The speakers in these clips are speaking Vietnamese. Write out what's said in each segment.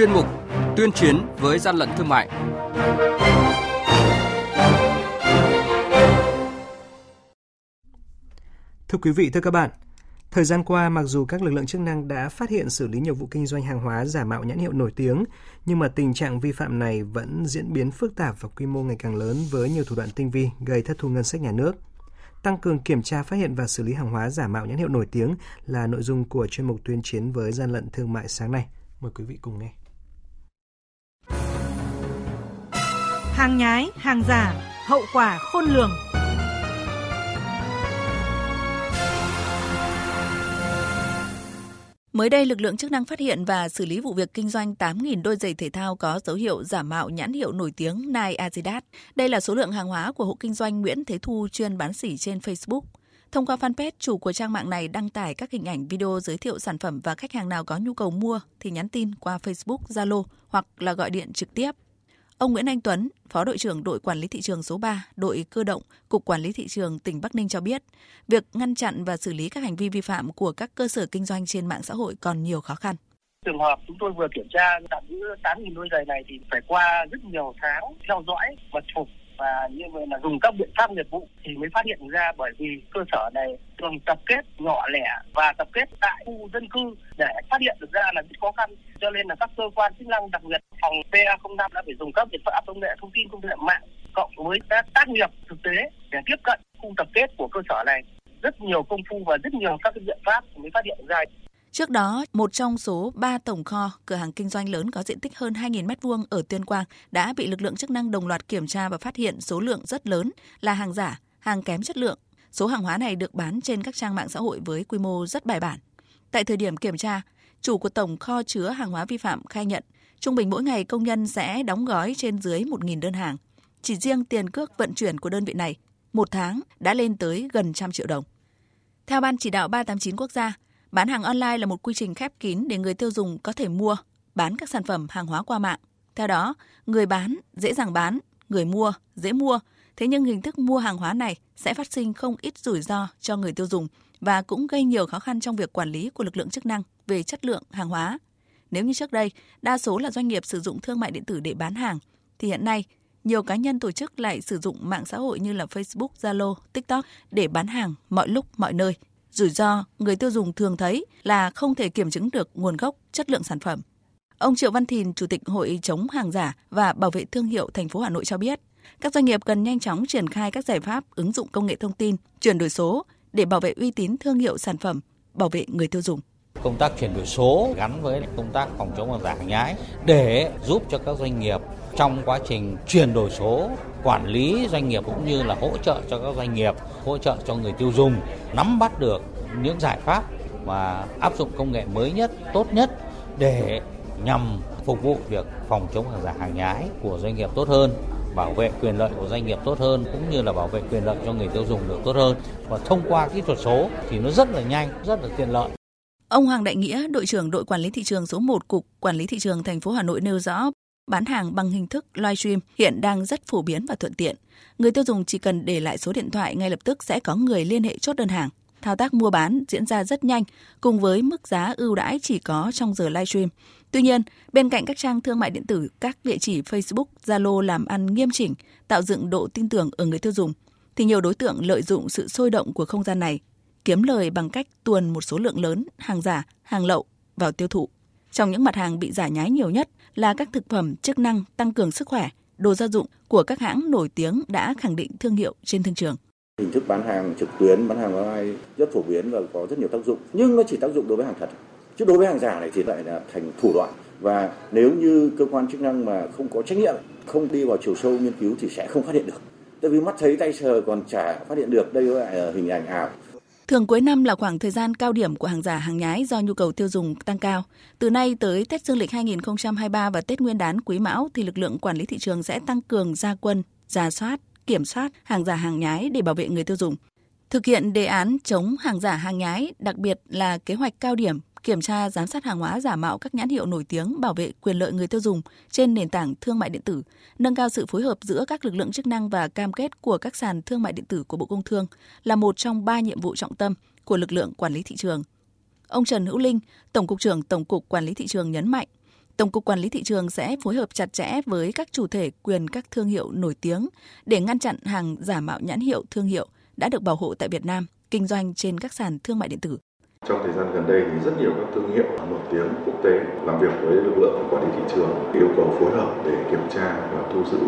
chuyên mục Tuyên chiến với gian lận thương mại. Thưa quý vị, thưa các bạn, Thời gian qua, mặc dù các lực lượng chức năng đã phát hiện xử lý nhiều vụ kinh doanh hàng hóa giả mạo nhãn hiệu nổi tiếng, nhưng mà tình trạng vi phạm này vẫn diễn biến phức tạp và quy mô ngày càng lớn với nhiều thủ đoạn tinh vi gây thất thu ngân sách nhà nước. Tăng cường kiểm tra phát hiện và xử lý hàng hóa giả mạo nhãn hiệu nổi tiếng là nội dung của chuyên mục tuyên chiến với gian lận thương mại sáng nay. Mời quý vị cùng nghe. Hàng nhái, hàng giả, hậu quả khôn lường. Mới đây, lực lượng chức năng phát hiện và xử lý vụ việc kinh doanh 8.000 đôi giày thể thao có dấu hiệu giả mạo nhãn hiệu nổi tiếng Nike Adidas. Đây là số lượng hàng hóa của hộ kinh doanh Nguyễn Thế Thu chuyên bán sỉ trên Facebook. Thông qua fanpage, chủ của trang mạng này đăng tải các hình ảnh video giới thiệu sản phẩm và khách hàng nào có nhu cầu mua thì nhắn tin qua Facebook, Zalo hoặc là gọi điện trực tiếp Ông Nguyễn Anh Tuấn, Phó đội trưởng đội quản lý thị trường số 3, đội cơ động, Cục Quản lý thị trường tỉnh Bắc Ninh cho biết, việc ngăn chặn và xử lý các hành vi vi phạm của các cơ sở kinh doanh trên mạng xã hội còn nhiều khó khăn. Trường hợp chúng tôi vừa kiểm tra tạm giữ 8.000 đôi giày này thì phải qua rất nhiều tháng theo dõi mật phục và như vậy là dùng các biện pháp nghiệp vụ thì mới phát hiện ra bởi vì cơ sở này thường tập kết nhỏ lẻ và tập kết tại khu dân cư để phát hiện được ra là rất khó khăn cho nên là các cơ quan chức năng đặc biệt phòng PA05 đã phải dùng các biện pháp công nghệ thông tin công nghệ mạng cộng với các tác nghiệp thực tế để tiếp cận khu tập kết của cơ sở này rất nhiều công phu và rất nhiều các biện pháp mới phát hiện ra Trước đó, một trong số 3 tổng kho, cửa hàng kinh doanh lớn có diện tích hơn 2.000 m2 ở Tuyên Quang đã bị lực lượng chức năng đồng loạt kiểm tra và phát hiện số lượng rất lớn là hàng giả, hàng kém chất lượng. Số hàng hóa này được bán trên các trang mạng xã hội với quy mô rất bài bản. Tại thời điểm kiểm tra, chủ của tổng kho chứa hàng hóa vi phạm khai nhận trung bình mỗi ngày công nhân sẽ đóng gói trên dưới 1.000 đơn hàng. Chỉ riêng tiền cước vận chuyển của đơn vị này, một tháng đã lên tới gần trăm triệu đồng. Theo Ban chỉ đạo 389 quốc gia, Bán hàng online là một quy trình khép kín để người tiêu dùng có thể mua, bán các sản phẩm hàng hóa qua mạng. Theo đó, người bán dễ dàng bán, người mua dễ mua. Thế nhưng hình thức mua hàng hóa này sẽ phát sinh không ít rủi ro cho người tiêu dùng và cũng gây nhiều khó khăn trong việc quản lý của lực lượng chức năng về chất lượng hàng hóa. Nếu như trước đây, đa số là doanh nghiệp sử dụng thương mại điện tử để bán hàng, thì hiện nay nhiều cá nhân tổ chức lại sử dụng mạng xã hội như là Facebook, Zalo, TikTok để bán hàng mọi lúc mọi nơi Rủi ro người tiêu dùng thường thấy là không thể kiểm chứng được nguồn gốc, chất lượng sản phẩm. Ông Triệu Văn Thìn, Chủ tịch Hội chống hàng giả và bảo vệ thương hiệu thành phố Hà Nội cho biết, các doanh nghiệp cần nhanh chóng triển khai các giải pháp ứng dụng công nghệ thông tin, chuyển đổi số để bảo vệ uy tín thương hiệu sản phẩm, bảo vệ người tiêu dùng. Công tác chuyển đổi số gắn với công tác phòng chống hàng giả hàng nhái để giúp cho các doanh nghiệp trong quá trình chuyển đổi số, quản lý doanh nghiệp cũng như là hỗ trợ cho các doanh nghiệp, hỗ trợ cho người tiêu dùng nắm bắt được những giải pháp và áp dụng công nghệ mới nhất, tốt nhất để nhằm phục vụ việc phòng chống hàng giả hàng nhái của doanh nghiệp tốt hơn, bảo vệ quyền lợi của doanh nghiệp tốt hơn cũng như là bảo vệ quyền lợi cho người tiêu dùng được tốt hơn. Và thông qua kỹ thuật số thì nó rất là nhanh, rất là tiện lợi. Ông Hoàng Đại Nghĩa, đội trưởng đội quản lý thị trường số 1 cục quản lý thị trường thành phố Hà Nội nêu rõ, bán hàng bằng hình thức livestream hiện đang rất phổ biến và thuận tiện. Người tiêu dùng chỉ cần để lại số điện thoại ngay lập tức sẽ có người liên hệ chốt đơn hàng. Thao tác mua bán diễn ra rất nhanh, cùng với mức giá ưu đãi chỉ có trong giờ livestream. Tuy nhiên, bên cạnh các trang thương mại điện tử, các địa chỉ Facebook, Zalo làm ăn nghiêm chỉnh, tạo dựng độ tin tưởng ở người tiêu dùng, thì nhiều đối tượng lợi dụng sự sôi động của không gian này, kiếm lời bằng cách tuồn một số lượng lớn hàng giả, hàng lậu vào tiêu thụ. Trong những mặt hàng bị giả nhái nhiều nhất là các thực phẩm chức năng tăng cường sức khỏe, đồ gia dụng của các hãng nổi tiếng đã khẳng định thương hiệu trên thương trường. Hình thức bán hàng trực tuyến, bán hàng online rất phổ biến và có rất nhiều tác dụng, nhưng nó chỉ tác dụng đối với hàng thật. Chứ đối với hàng giả này thì lại là thành thủ đoạn và nếu như cơ quan chức năng mà không có trách nhiệm, không đi vào chiều sâu nghiên cứu thì sẽ không phát hiện được. Tại vì mắt thấy tay sờ còn chả phát hiện được đây là hình ảnh ảo Thường cuối năm là khoảng thời gian cao điểm của hàng giả hàng nhái do nhu cầu tiêu dùng tăng cao. Từ nay tới Tết Dương lịch 2023 và Tết Nguyên đán Quý Mão thì lực lượng quản lý thị trường sẽ tăng cường gia quân, giả soát, kiểm soát hàng giả hàng nhái để bảo vệ người tiêu dùng. Thực hiện đề án chống hàng giả hàng nhái, đặc biệt là kế hoạch cao điểm kiểm tra giám sát hàng hóa giả mạo các nhãn hiệu nổi tiếng bảo vệ quyền lợi người tiêu dùng trên nền tảng thương mại điện tử, nâng cao sự phối hợp giữa các lực lượng chức năng và cam kết của các sàn thương mại điện tử của Bộ Công Thương là một trong ba nhiệm vụ trọng tâm của lực lượng quản lý thị trường. Ông Trần Hữu Linh, Tổng cục trưởng Tổng cục Quản lý thị trường nhấn mạnh, Tổng cục Quản lý thị trường sẽ phối hợp chặt chẽ với các chủ thể quyền các thương hiệu nổi tiếng để ngăn chặn hàng giả mạo nhãn hiệu thương hiệu đã được bảo hộ tại Việt Nam kinh doanh trên các sàn thương mại điện tử. Trong thời gian gần đây thì rất nhiều các thương hiệu nổi tiếng quốc tế làm việc với lực lượng quản lý thị trường yêu cầu phối hợp để kiểm tra và thu giữ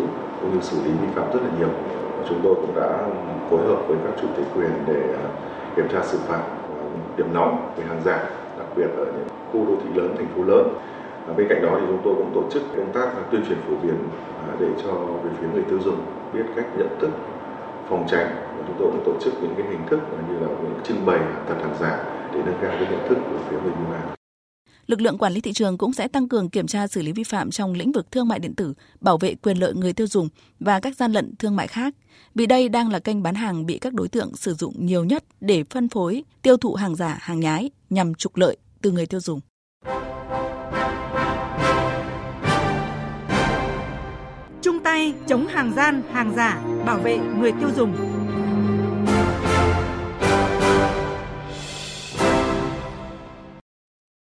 cũng như xử lý vi phạm rất là nhiều. Chúng tôi cũng đã phối hợp với các chủ thể quyền để à, kiểm tra xử phạt điểm nóng về hàng giả, đặc biệt ở những khu đô thị lớn, thành phố lớn. À, bên cạnh đó thì chúng tôi cũng tổ chức công tác tuyên truyền phổ biến à, để cho về phía người tiêu dùng biết cách nhận thức phòng tránh chúng tôi cũng tổ chức những cái hình thức như là những trưng bày thật hàng giả để nâng cao cái nhận thức của phía người mua hàng. Lực lượng quản lý thị trường cũng sẽ tăng cường kiểm tra xử lý vi phạm trong lĩnh vực thương mại điện tử, bảo vệ quyền lợi người tiêu dùng và các gian lận thương mại khác. Vì đây đang là kênh bán hàng bị các đối tượng sử dụng nhiều nhất để phân phối, tiêu thụ hàng giả, hàng nhái nhằm trục lợi từ người tiêu dùng. Chung tay chống hàng gian, hàng giả, bảo vệ người tiêu dùng.